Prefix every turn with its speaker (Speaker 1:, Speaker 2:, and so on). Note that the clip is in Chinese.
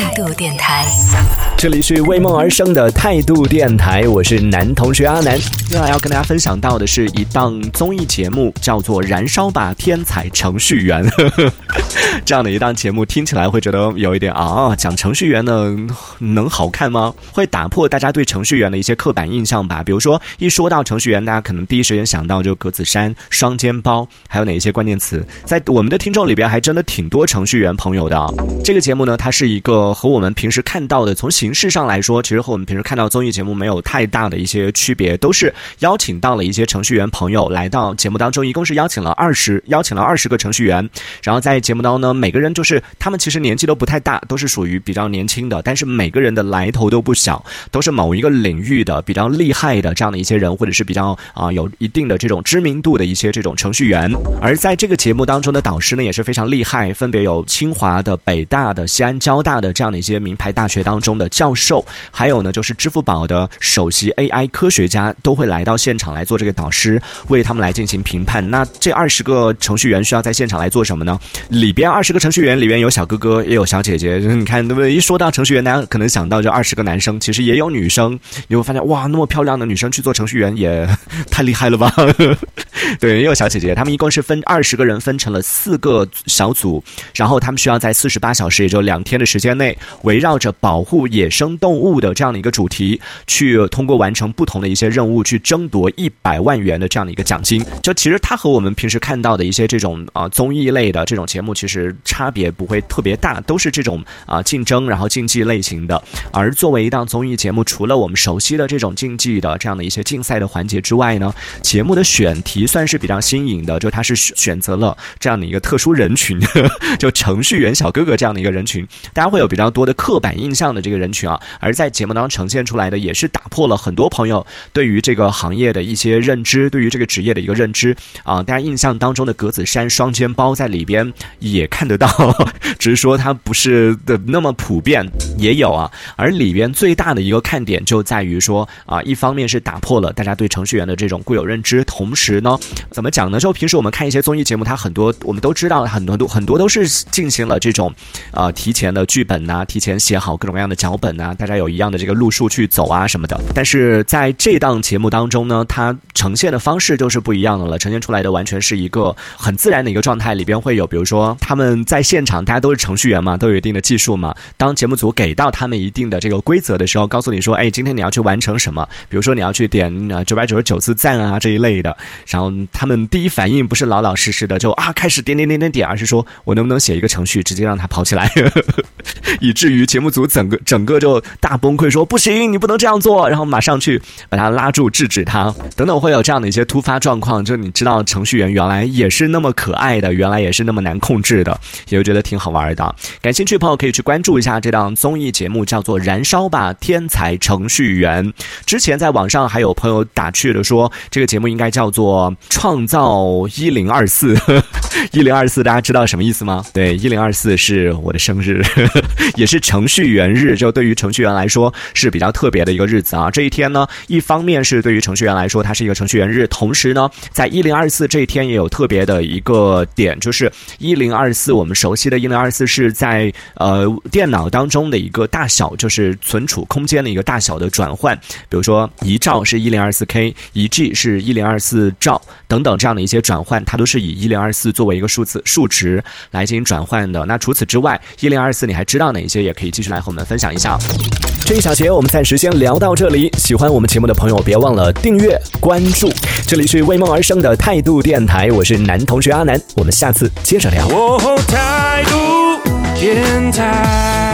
Speaker 1: 态度电台，
Speaker 2: 这里是为梦而生的态度电台，我是男同学阿南。今晚要跟大家分享到的是一档综艺节目，叫做《燃烧吧天才程序员》。这样的一档节目听起来会觉得有一点啊，讲程序员呢能好看吗？会打破大家对程序员的一些刻板印象吧。比如说一说到程序员，大家可能第一时间想到就格子衫、双肩包，还有哪一些关键词？在我们的听众里边，还真的挺多程序员朋友的。这个节目呢，它是一个和我们平时看到的，从形式上来说，其实和我们平时看到综艺节目没有太大的一些区别，都是邀请到了一些程序员朋友来到节目当中，一共是邀请了二十，邀请了二十个程序员，然后在节目当中呢，每个人就是他们其实年纪都不太大，都是属于比较年轻的，但是每个人的来头都不小，都是某一个领域的比较厉害的这样的一些人，或者是比较啊有一定的这种知名度的一些这种程序员。而在这个节目当中的导师呢，也是非常厉害，分别有清华的、北大的、西安交大的这样的一些名牌大学当中的教授，还有呢就是支付宝的首席 AI 科学家都会来到现场来做这个导师，为他们来进行评判。那这二十个程序员需要在现场来做什么呢？里边二十个程序员里面有小哥哥，也有小姐姐。你看，对不对？一说到程序员，大家可能想到就二十个男生，其实也有女生。你会发现，哇，那么漂亮的女生去做程序员，也 太厉害了吧？对，也有小姐姐。他们一共是分二十个人，分成了四个小组，然后他们需要在四十八小时，也就两天的时间内，围绕着保护野生动物的这样的一个主题，去通过完成不同的一些任务，去争夺一百万元的这样的一个奖金。就其实它和我们平时看到的一些这种啊综艺类的这种节目，其实差别不会特别大，都是这种啊竞争然后竞技类型的。而作为一档综艺节目，除了我们熟悉的这种竞技的这样的一些竞赛的环节之外呢，节目的选题算算是比较新颖的，就他是选择了这样的一个特殊人群，就程序员小哥哥这样的一个人群，大家会有比较多的刻板印象的这个人群啊。而在节目当中呈现出来的，也是打破了很多朋友对于这个行业的一些认知，对于这个职业的一个认知啊。大家印象当中的格子衫、双肩包在里边也看得到，只是说它不是的那么普遍，也有啊。而里边最大的一个看点就在于说啊，一方面是打破了大家对程序员的这种固有认知，同时呢，怎么讲呢？就平时我们看一些综艺节目，它很多我们都知道，很多都很多都是进行了这种呃提前的剧本呐，提前写好各种各样的脚本呐，大家有一样的这个路数去走啊什么的。但是在这档节目当中呢，它呈现的方式就是不一样的了，呈现出来的完全是一个很自然的一个状态，里边会有比如说他们在现场，大家都是程序员嘛，都有一定的技术嘛。当节目组给到他们一定的这个规则的时候，告诉你说，哎，今天你要去完成什么？比如说你要去点呃九百九十九次赞啊这一类的，然后他们第一反应不是老老实实的就啊开始点点点点点，而是说我能不能写一个程序，直接让它跑起来，以至于节目组整个整个就大崩溃，说不行，你不能这样做，然后马上去把他拉住制止他，等等会有这样的一些突发状况。就你知道程序员原来也是那么可爱的，原来也是那么难控制的，也就觉得挺好玩的。感兴趣的朋友可以去关注一下这档综艺节目，叫做《燃烧吧天才程序员》。之前在网上还有朋友打趣的说，这个节目应该叫做《创造一零二四》。一零二四，大家知道什么意思吗？对，一零二四是我的生日，也是程序员日。就对于程序员来说是比较特别的一个日子啊。这一天呢，一方面是对于程序员来说，它是一个程序员日，同时呢，在一零二四这一天也有特别的一个点，就是一零二四，我们熟悉的一零二四是在呃电脑当中的一个大小，就是存储空间的一个大小的转换。比如说一兆是一零二四 K，一 G 是一零二四兆等等这样的一些转换，它都是以一零二四作为一个数字数值来进行转换的。那除此之外，一零二四你还知道哪一些？也可以继续来和我们分享一下。这一小节我们暂时先聊到这里。喜欢我们节目的朋友，别忘了订阅关注。这里是为梦而生的态度电台，我是男同学阿南，我们下次接着聊。
Speaker 3: 态度电台。